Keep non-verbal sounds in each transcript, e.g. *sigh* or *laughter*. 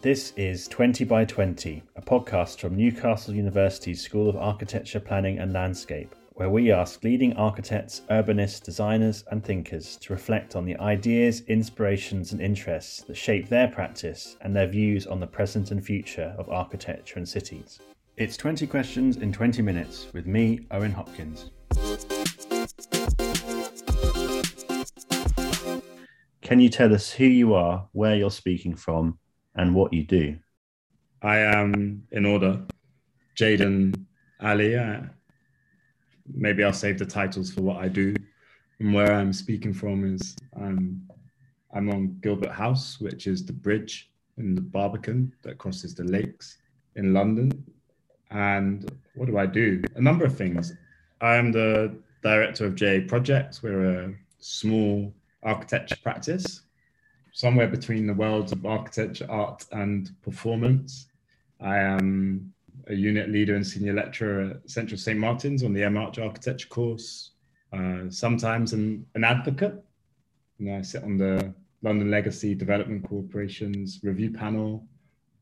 This is 20 by 20, a podcast from Newcastle University's School of Architecture, Planning and Landscape, where we ask leading architects, urbanists, designers, and thinkers to reflect on the ideas, inspirations, and interests that shape their practice and their views on the present and future of architecture and cities. It's 20 questions in 20 minutes with me, Owen Hopkins. Can you tell us who you are, where you're speaking from, and what you do? I am in order. Jayden Ali. Uh, maybe I'll save the titles for what I do. And where I'm speaking from is I'm I'm on Gilbert House, which is the bridge in the Barbican that crosses the lakes in London. And what do I do? A number of things. I am the director of JA Projects. We're a small architecture practice, somewhere between the worlds of architecture, art, and performance. I am a unit leader and senior lecturer at Central St. Martin's on the M Arch architecture course, uh, sometimes an, an advocate. You know, I sit on the London Legacy Development Corporation's review panel,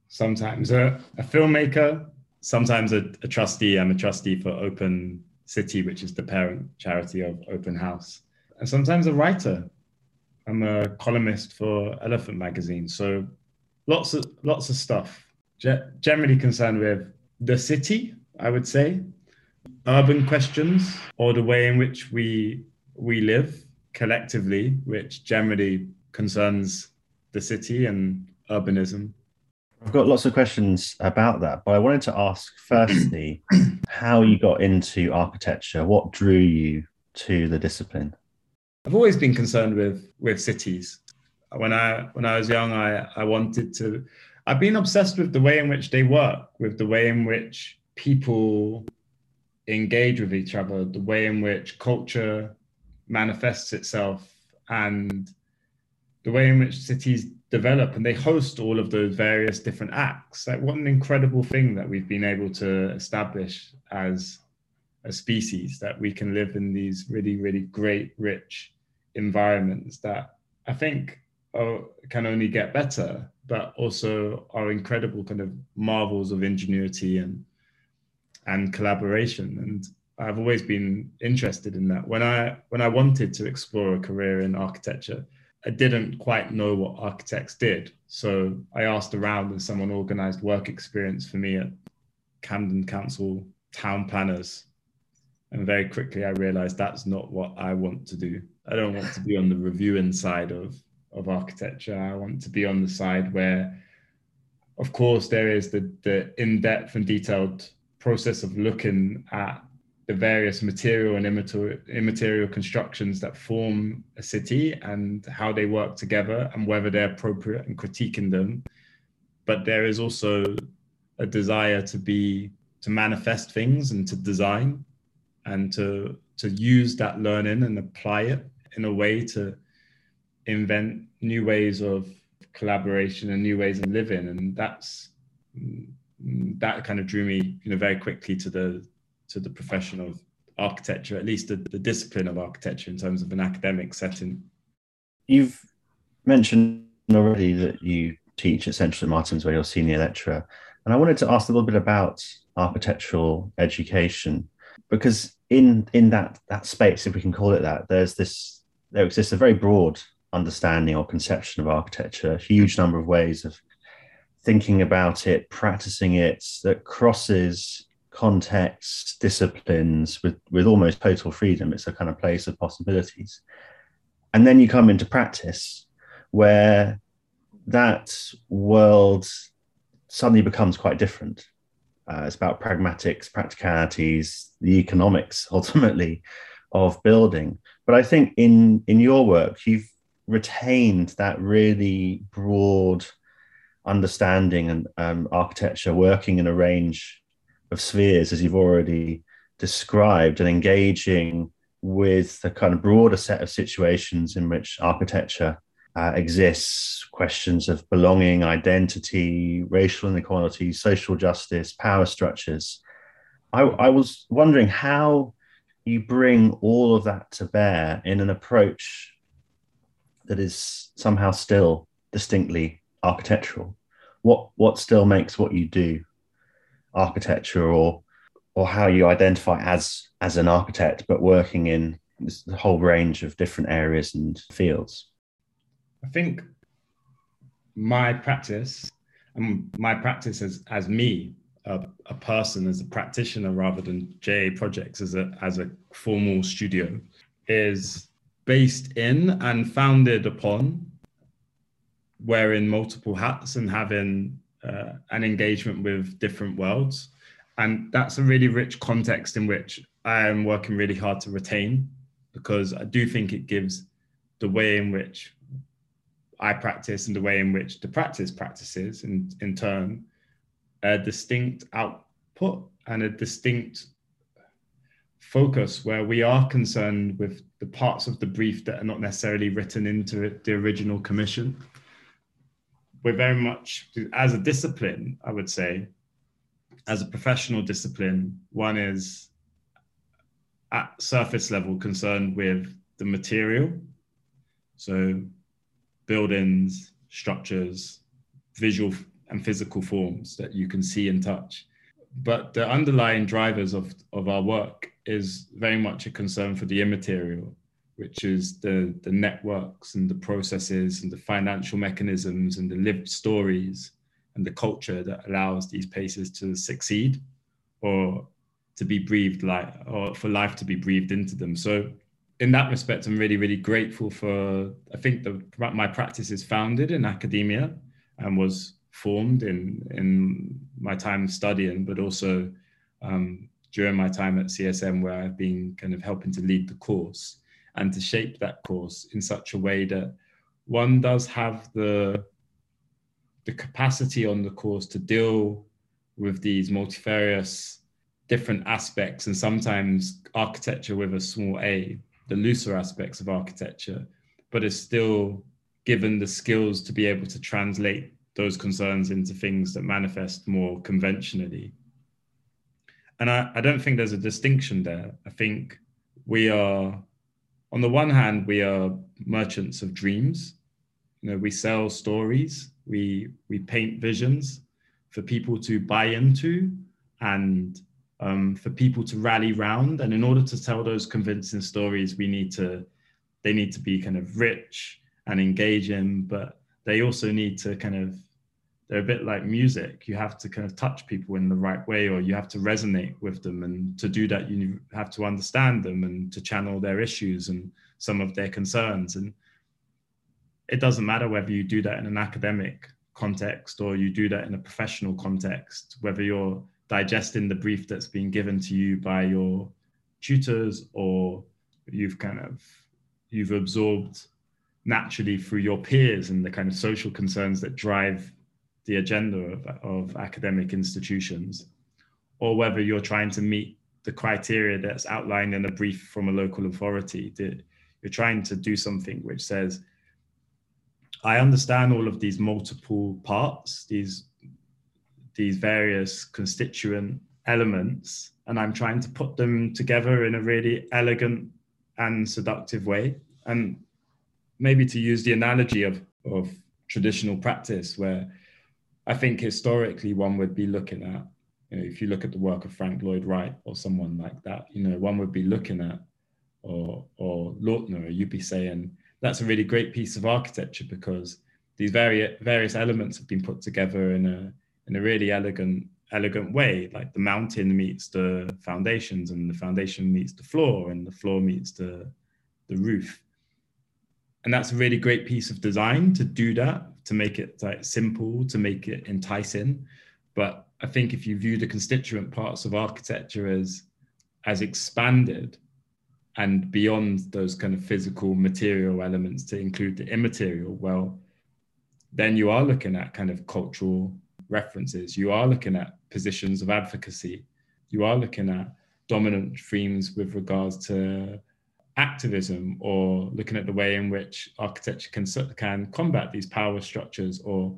sometimes a, a filmmaker, sometimes a, a trustee. I'm a trustee for Open City, which is the parent charity of Open House, and sometimes a writer. I'm a columnist for Elephant magazine, so lots of lots of stuff. Ge- generally concerned with the city, I would say, urban questions, or the way in which we we live collectively, which generally concerns the city and urbanism. I've got lots of questions about that, but I wanted to ask firstly *clears throat* how you got into architecture. What drew you to the discipline? I've always been concerned with with cities. When I when I was young, I I wanted to. I've been obsessed with the way in which they work, with the way in which people engage with each other, the way in which culture manifests itself, and the way in which cities develop and they host all of those various different acts. Like what an incredible thing that we've been able to establish as a species that we can live in these really, really great, rich environments that I think are, can only get better, but also are incredible kind of marvels of ingenuity and and collaboration. And I've always been interested in that. When I when I wanted to explore a career in architecture, I didn't quite know what architects did. So I asked around and someone organized work experience for me at Camden Council town planners. And very quickly I realized that's not what I want to do. I don't want to be on the reviewing side of, of architecture. I want to be on the side where, of course, there is the, the in-depth and detailed process of looking at the various material and immaterial immaterial constructions that form a city and how they work together and whether they're appropriate and critiquing them. But there is also a desire to be to manifest things and to design and to to use that learning and apply it in a way to invent new ways of collaboration and new ways of living and that's that kind of drew me you know very quickly to the to the profession of architecture, at least the, the discipline of architecture in terms of an academic setting. You've mentioned already that you teach at Central Martins, where you're senior lecturer. And I wanted to ask a little bit about architectural education, because in in that that space, if we can call it that, there's this there exists a very broad understanding or conception of architecture, a huge number of ways of thinking about it, practicing it that crosses contexts, disciplines with, with almost total freedom. It's a kind of place of possibilities. And then you come into practice where that world suddenly becomes quite different. Uh, it's about pragmatics, practicalities, the economics *laughs* ultimately of building. But I think in in your work, you've retained that really broad understanding and um, architecture, working in a range of spheres, as you've already described, and engaging with the kind of broader set of situations in which architecture uh, exists questions of belonging, identity, racial inequality, social justice, power structures. I, I was wondering how you bring all of that to bear in an approach that is somehow still distinctly architectural. what what still makes what you do architecture or or how you identify as as an architect but working in this whole range of different areas and fields i think my practice and my practice as as me a, a person as a practitioner rather than ja projects as a as a formal studio is based in and founded upon wearing multiple hats and having uh, an engagement with different worlds. And that's a really rich context in which I am working really hard to retain because I do think it gives the way in which I practice and the way in which the practice practices in, in turn a distinct output and a distinct focus where we are concerned with the parts of the brief that are not necessarily written into the original commission. We're very much as a discipline i would say as a professional discipline one is at surface level concerned with the material. So buildings structures visual and physical forms that you can see and touch. But the underlying drivers of, of our work is very much a concern for the immaterial which is the, the networks and the processes and the financial mechanisms and the lived stories and the culture that allows these places to succeed or to be breathed like or for life to be breathed into them. So in that respect i'm really really grateful for i think the my practice is founded in academia and was formed in in my time studying but also um, during my time at csm where i've been kind of helping to lead the course and to shape that course in such a way that one does have the the capacity on the course to deal with these multifarious different aspects and sometimes architecture with a small a the looser aspects of architecture but is still given the skills to be able to translate those concerns into things that manifest more conventionally and I, I don't think there's a distinction there i think we are on the one hand, we are merchants of dreams. You know, we sell stories, we we paint visions for people to buy into and um, for people to rally round. And in order to tell those convincing stories, we need to they need to be kind of rich and engaging, but they also need to kind of they're a bit like music. You have to kind of touch people in the right way, or you have to resonate with them. And to do that, you have to understand them and to channel their issues and some of their concerns. And it doesn't matter whether you do that in an academic context or you do that in a professional context, whether you're digesting the brief that's been given to you by your tutors or you've kind of you've absorbed naturally through your peers and the kind of social concerns that drive the agenda of, of academic institutions, or whether you're trying to meet the criteria that's outlined in a brief from a local authority. That you're trying to do something which says, I understand all of these multiple parts, these these various constituent elements, and I'm trying to put them together in a really elegant and seductive way. And maybe to use the analogy of, of traditional practice, where I think historically one would be looking at, you know, if you look at the work of Frank Lloyd Wright or someone like that, you know, one would be looking at, or or Lautner, you'd be saying that's a really great piece of architecture because these various various elements have been put together in a in a really elegant elegant way. Like the mountain meets the foundations, and the foundation meets the floor, and the floor meets the the roof. And that's a really great piece of design to do that to make it like simple, to make it enticing. But I think if you view the constituent parts of architecture as as expanded and beyond those kind of physical material elements to include the immaterial, well, then you are looking at kind of cultural references. You are looking at positions of advocacy. You are looking at dominant themes with regards to activism or looking at the way in which architecture can, can combat these power structures or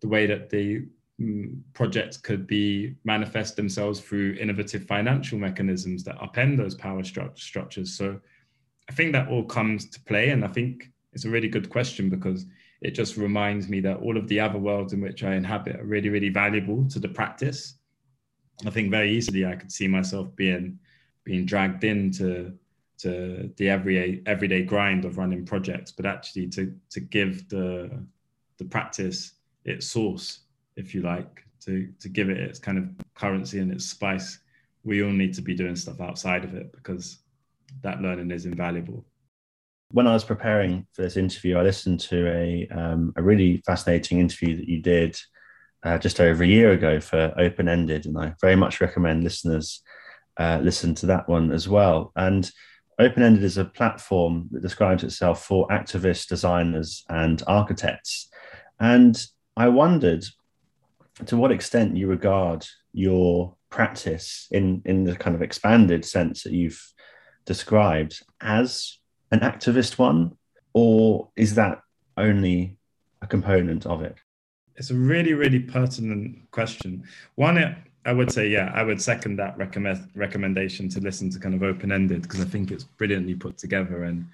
the way that the mm, projects could be manifest themselves through innovative financial mechanisms that upend those power stru- structures. So I think that all comes to play. And I think it's a really good question because it just reminds me that all of the other worlds in which I inhabit are really, really valuable to the practice. I think very easily I could see myself being being dragged into to the everyday everyday grind of running projects, but actually to to give the the practice its source, if you like, to to give it its kind of currency and its spice. We all need to be doing stuff outside of it because that learning is invaluable. When I was preparing for this interview, I listened to a um, a really fascinating interview that you did uh, just over a year ago for Open Ended, and I very much recommend listeners uh, listen to that one as well. And Open Ended is a platform that describes itself for activists, designers, and architects. And I wondered to what extent you regard your practice in, in the kind of expanded sense that you've described as an activist one, or is that only a component of it? It's a really, really pertinent question. One, I would say, yeah, I would second that recommend, recommendation to listen to kind of open ended because I think it's brilliantly put together. And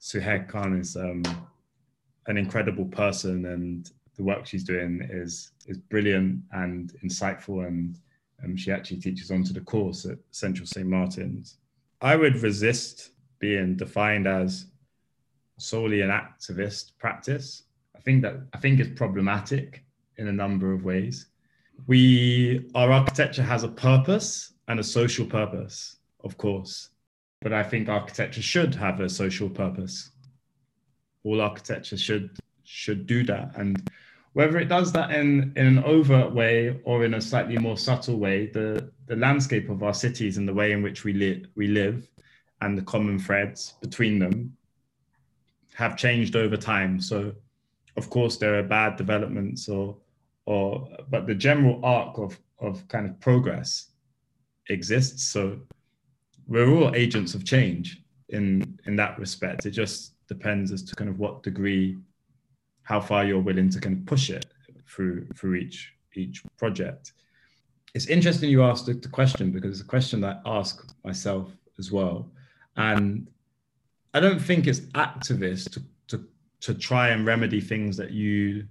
Suhaig Khan is um, an incredible person, and the work she's doing is is brilliant and insightful. And um, she actually teaches onto the course at Central St. Martin's. I would resist being defined as solely an activist practice. I think that I think it's problematic in a number of ways we our architecture has a purpose and a social purpose, of course. But I think architecture should have a social purpose. All architecture should should do that. And whether it does that in, in an overt way or in a slightly more subtle way, the, the landscape of our cities and the way in which we, li- we live and the common threads between them have changed over time. So, of course, there are bad developments or or but the general arc of of kind of progress exists. So we're all agents of change in in that respect. It just depends as to kind of what degree, how far you're willing to kind of push it through through each each project. It's interesting you asked the question because it's a question that I ask myself as well. And I don't think it's activist to, to, to try and remedy things that you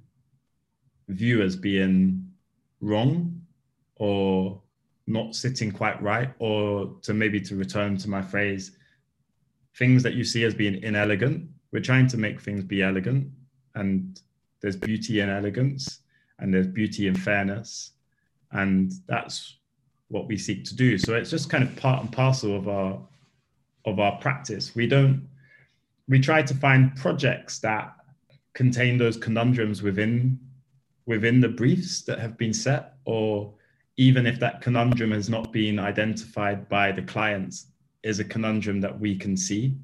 view as being wrong or not sitting quite right or to maybe to return to my phrase things that you see as being inelegant. We're trying to make things be elegant and there's beauty in elegance and there's beauty in fairness and that's what we seek to do. So it's just kind of part and parcel of our of our practice we don't we try to find projects that contain those conundrums within within the briefs that have been set, or even if that conundrum has not been identified by the clients, is a conundrum that we can see.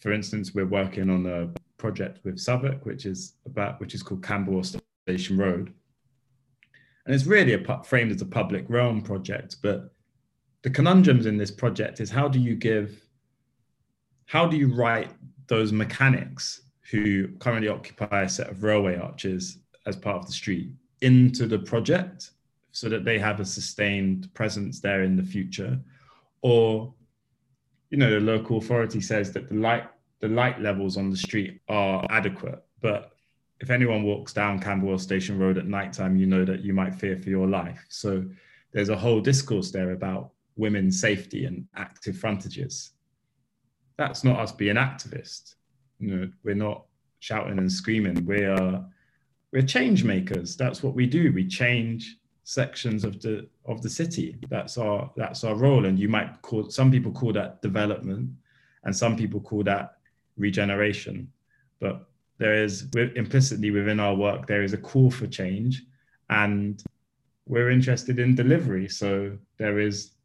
For instance, we're working on a project with Southwark, which is about which is called Camberwell Station Road, and it's really a, framed as a public realm project. But the conundrums in this project is how do you give, how do you write those mechanics who currently occupy a set of railway arches as part of the street into the project so that they have a sustained presence there in the future? Or you know the local authority says that the light the light levels on the street are adequate but if anyone walks down camberwell station road at night time you know that you might fear for your life. So there's a whole discourse there about women's safety and active frontages that's not us being activists you know we're not shouting and screaming we are we're change makers. That's what we do. We change sections of the of the city. That's our that's our role. And you might call some people call that development, and some people call that regeneration. But there is implicitly within our work there is a call for change, and we're interested in delivery. So there is,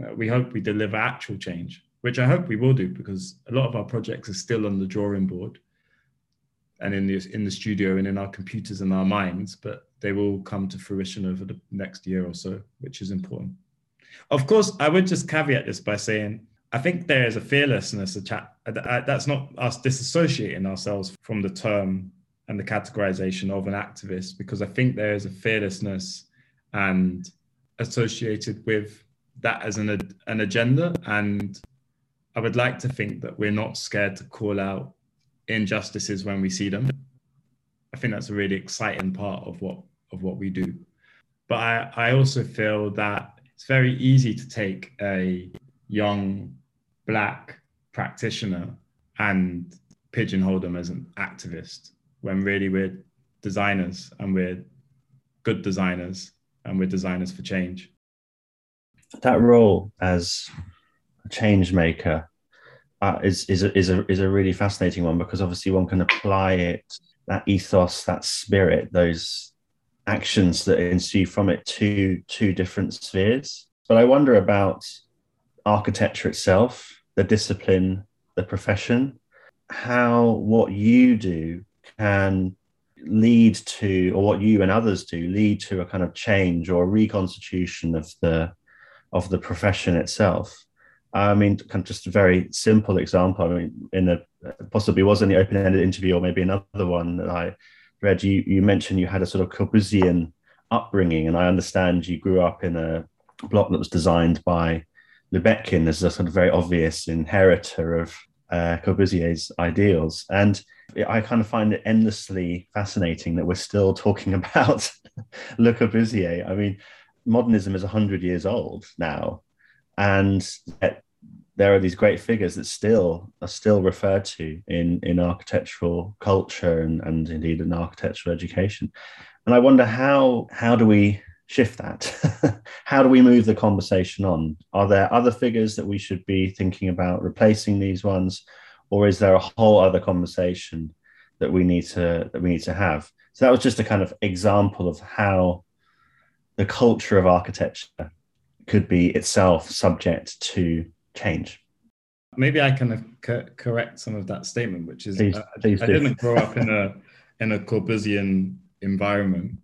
Uh, we hope we deliver actual change, which I hope we will do because a lot of our projects are still on the drawing board and in the in the studio and in our computers and our minds, but they will come to fruition over the next year or so, which is important. Of course, I would just caveat this by saying I think there is a fearlessness, a chat uh, uh, that's not us disassociating ourselves from the term and the categorization of an activist, because I think there is a fearlessness and associated with that as an an agenda, and I would like to think that we're not scared to call out injustices when we see them I think that's a really exciting part of what of what we do. But I, I also feel that it's very easy to take a young black practitioner and pigeonhole them as an activist when really we're designers and we're good designers and we're designers for change. That role as a change maker uh, is is a, is a is a really fascinating one because obviously one can apply it that ethos, that spirit, those actions that ensue from it to two different spheres. But I wonder about architecture itself, the discipline, the profession, how what you do can lead to, or what you and others do, lead to a kind of change or reconstitution of the of the profession itself. I mean, just a very simple example. I mean, in a possibly was in the open-ended interview, or maybe another one that I read, you you mentioned you had a sort of Corbusian upbringing, and I understand you grew up in a block that was designed by Lubetkin as a sort of very obvious inheritor of uh, Corbusier's ideals. And I kind of find it endlessly fascinating that we're still talking *laughs* about Le Corbusier. I mean, modernism is 100 years old now. And there are these great figures that still are still referred to in, in architectural culture and, and indeed in architectural education. And I wonder how how do we shift that? *laughs* How do we move the conversation on? Are there other figures that we should be thinking about replacing these ones, or is there a whole other conversation that we need to that we need to have? So that was just a kind of example of how the culture of architecture could be itself subject to change. Maybe I can co- correct some of that statement, which is please, uh, please I, didn't grow up in a in a Corbusian environment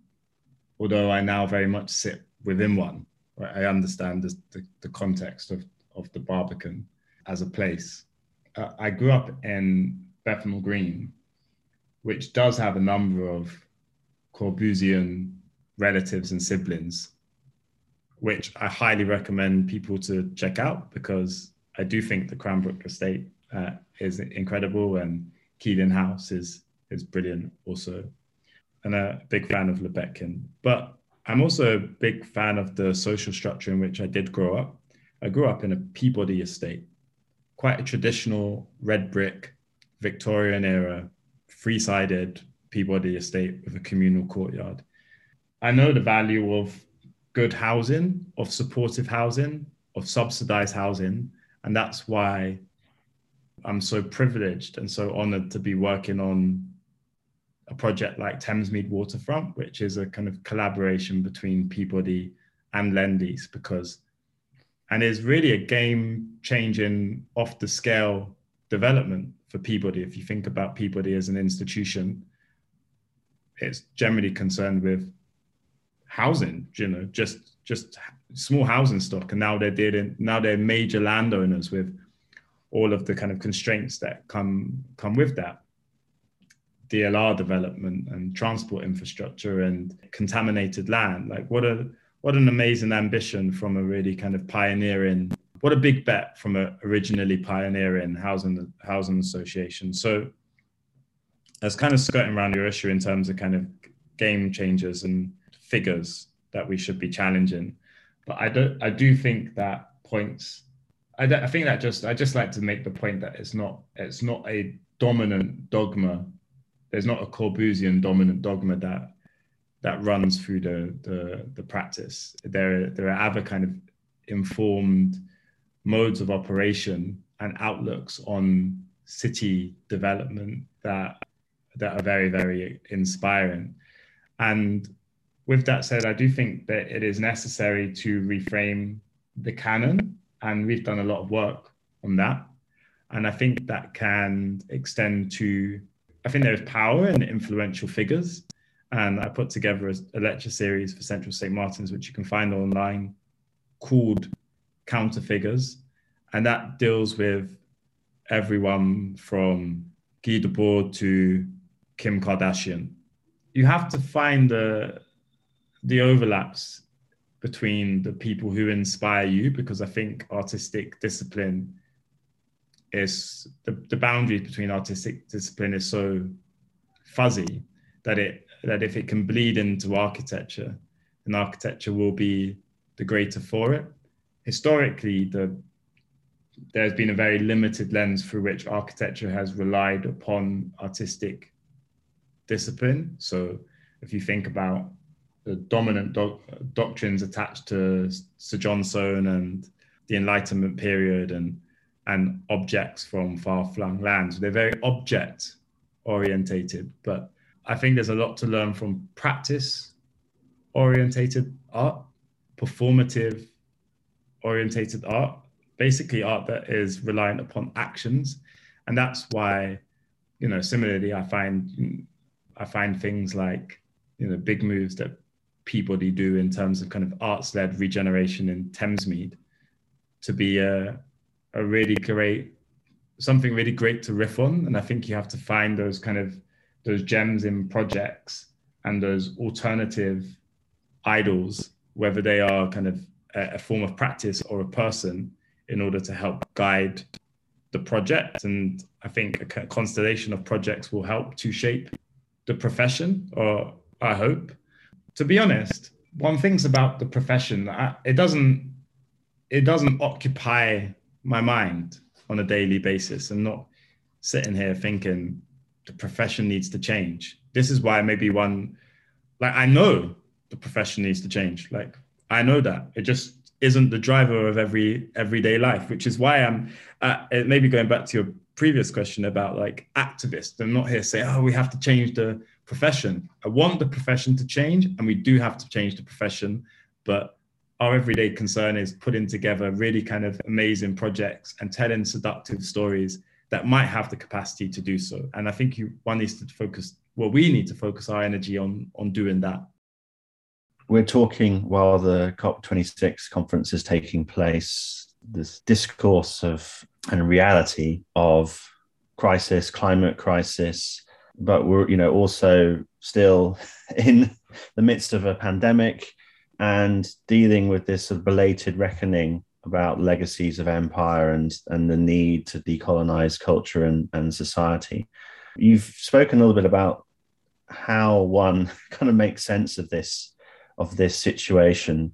although I now very much sit within one. Right? I understand the, the, the, context of, of the Barbican as a place. Uh, I grew up in Bethnal Green, which does have a number of Corbusian relatives and siblings, which I highly recommend people to check out because I do think the Cranbrook estate uh, is incredible and Keeling House is is brilliant also and a big fan of Lubetkin. But I'm also a big fan of the social structure in which I did grow up. I grew up in a Peabody estate, quite a traditional red brick, Victorian era, three sided Peabody estate with a communal courtyard. I know the value of good housing, of supportive housing, of subsidized housing. And that's why I'm so privileged and so honored to be working on a project like Thamesmead Waterfront, which is a kind of collaboration between Peabody and Lendlease, because and is really a game changing off the scale development for Peabody. If you think about Peabody as an institution, it's generally concerned with housing, you know, just just small housing stock. And now they're dealing, now they're major landowners with all of the kind of constraints that come come with that. DLR development and transport infrastructure and contaminated land. Like what a what an amazing ambition from a really kind of pioneering what a big bet from a originally pioneering housing housing association. So that's kind of skirting around your issue in terms of kind of game changers and figures that we should be challenging. But I don't. I do think that points I, I think that just I just like to make the point that it's not it's not a dominant dogma there's not a Corbusian dominant dogma that that runs through the the, the practice. There there are other kind of informed modes of operation and outlooks on city development that that are very very inspiring. And with that said, I do think that it is necessary to reframe the canon, and we've done a lot of work on that. And I think that can extend to I think there is power in influential figures. And I put together a, a lecture series for Central St. Martin's, which you can find online, called Counter Figures. And that deals with everyone from Guy Debord to Kim Kardashian. You have to find the, the overlaps between the people who inspire you, because I think artistic discipline is the, the boundaries between artistic discipline is so fuzzy that it that if it can bleed into architecture, then architecture will be the greater for it. Historically, the there's been a very limited lens through which architecture has relied upon artistic discipline. So if you think about dominant doc- doctrines attached to Sir John Soane and the Enlightenment period and and objects from far-flung lands. They're very object orientated, but I think there's a lot to learn from practice orientated art, performative orientated art, basically art that is reliant upon actions. And that's why, you know, similarly, I find I find things like, you know, big moves that Peabody do in terms of kind of arts-led regeneration in Thamesmead to be a, a really great something really great to riff on. And I think you have to find those kind of those gems in projects and those alternative idols, whether they are kind of a, a form of practice or a person, in order to help guide the project. And I think a constellation of projects will help to shape the profession, or I hope. To be honest, one thing's about the profession, it doesn't it doesn't occupy my mind on a daily basis. I'm not sitting here thinking the profession needs to change. This is why maybe one like I know the profession needs to change. Like I know that it just isn't the driver of every everyday life, which is why I'm uh, maybe going back to your previous question about like activists. I'm not here to say, oh, we have to change the profession. I want the profession to change, and we do have to change the profession. But our everyday concern is putting together really kind of amazing projects and telling seductive stories that might have the capacity to do so. And I think you, one needs to focus. Well, we need to focus our energy on on doing that we're talking while the COP26 conference is taking place, this discourse of and reality of crisis, climate crisis, but we're you know also still *laughs* in the midst of a pandemic and dealing with this sort of belated reckoning about legacies of empire and and the need to decolonize culture and, and society. You've spoken a little bit about how one *laughs* kind of makes sense of this of this situation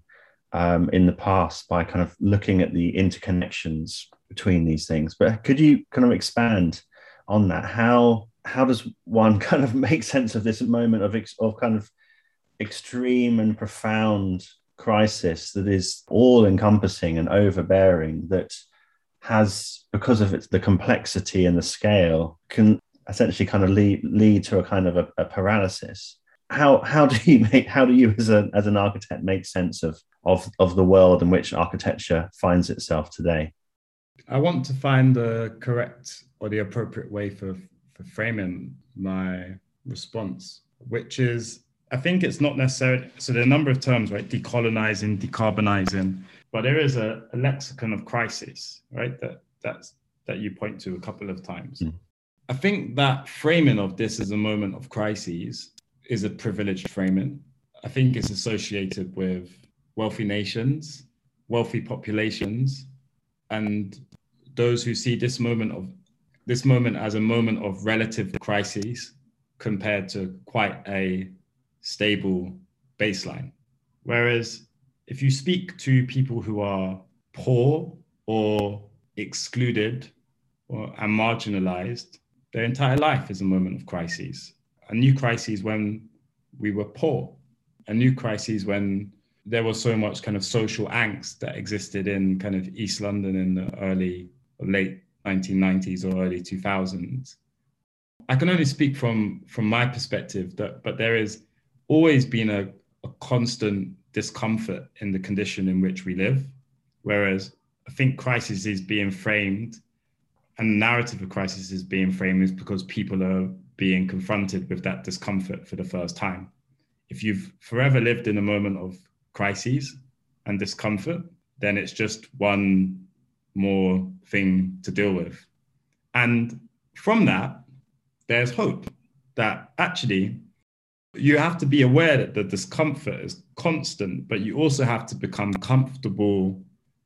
um, in the past by kind of looking at the interconnections between these things. But could you kind of expand on that? How how does one *laughs* kind of make sense of this moment of of kind of extreme and profound crisis that is all encompassing and overbearing that has because of its the complexity and the scale can essentially kind of lead lead to a kind of a, a paralysis how how do you make how do you as a as an architect make sense of of of the world in which architecture finds itself today? I want to find the correct or the appropriate way for for framing my response, which is I think it's not necessarily so there are a number of terms, right? Decolonizing, decarbonizing, but there is a, a lexicon of crisis, right? That that's that you point to a couple of times. Mm. I think that framing of this as a moment of crises is a privileged framing. I think it's associated with wealthy nations, wealthy populations, and those who see this moment of this moment as a moment of relative crises compared to quite a stable baseline. Whereas if you speak to people who are poor or excluded or and marginalized, their entire life is a moment of crises. a new crisis when we were poor, a new crisis when there was so much kind of social angst that existed in kind of East London in the early or late 1990s or early 2000s. I can only speak from from my perspective that but there has always been a, a constant discomfort in the condition in which we live. Whereas I think crisis is being framed and the narrative of crisis is being framed is because people are being confronted with that discomfort for the first time. If you've forever lived in a moment of crises and discomfort, then it's just one more thing to deal with. And from that, there's hope that actually you have to be aware that the discomfort is constant, but you also have to become comfortable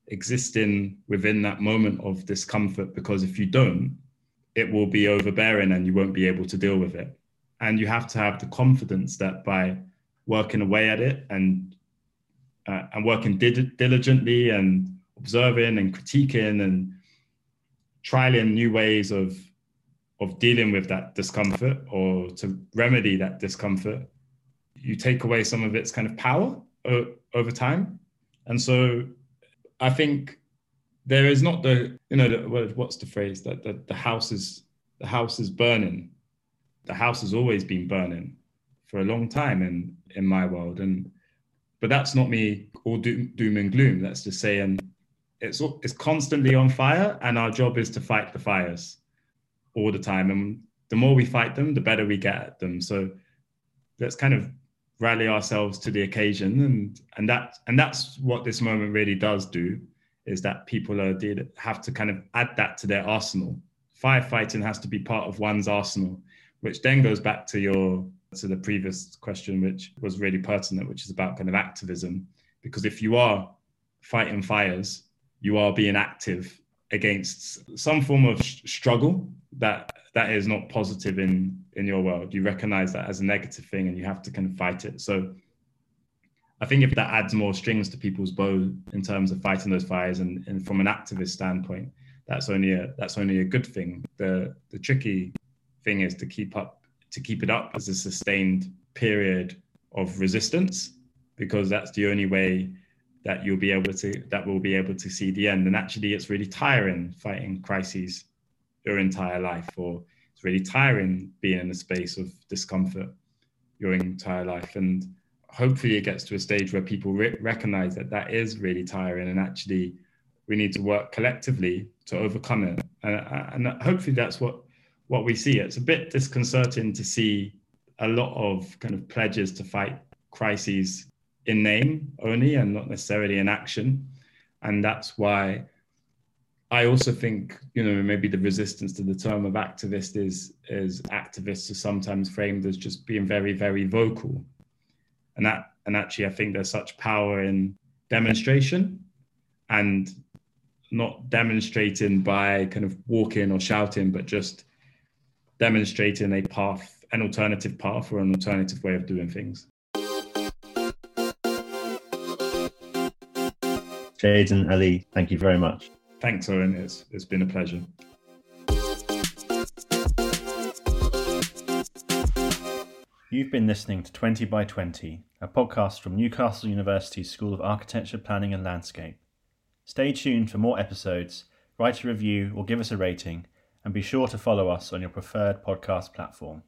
existing within that moment of discomfort because if you don't, it will be overbearing and you won't be able to deal with it. and you have to have the confidence that by working away at it and uh, and working diligently and observing and critiquing and trialing new ways of of dealing with that discomfort or to remedy that discomfort you take away some of its kind of power o- over time. And so i think there is not the you know the, what's the phrase? That the, the house is the house is burning. The house has always been burning for a long time in in my world. And but that's not me all doom, doom and gloom. That's just saying it's it's constantly on fire and our job is to fight the fires all the time. And the more we fight them the better we get at them. So let's kind of rally ourselves to the occasion. And and that and that's what this moment really does do is that people are have to kind of add that to their arsenal. Firefighting has to be part of one's arsenal which then goes back to your to the previous question which was really pertinent which is about kind of activism. Because if you are fighting fires you are being active against some form of struggle that that is not positive in in your world. You recognize that as a negative thing and you have to kind of fight it. So i think if that adds more strings to people's bow in terms of fighting those fires and, and from an activist standpoint that's only a that's only a good thing. The the tricky thing is to keep up to keep it up as a sustained period of resistance because that's the only way that you'll be able to that will be able to see the end. And actually it's really tiring fighting crises your entire life or it's really tiring being in a space of discomfort your entire life. And hopefully it gets to a stage where people re- recognize that that is really tiring and actually we need to work collectively to overcome it. And, and hopefully that's what what we see. It's a bit disconcerting to see a lot of kind of pledges to fight crises in name only and not necessarily in action. And that's why I also think, you know, maybe the resistance to the term of activist is is activists are sometimes framed as just being very, very vocal. And that and actually I think there's such power in demonstration and not demonstrating by kind of walking or shouting, but just demonstrating a path, an alternative path or an alternative way of doing things. Jayden, Ali, thank you very much. Thanks, Owen. It's, it's been a pleasure. You've been listening to 20 by 20, a podcast from Newcastle University's School of Architecture, Planning and Landscape. Stay tuned for more episodes, write a review or give us a rating, and be sure to follow us on your preferred podcast platform.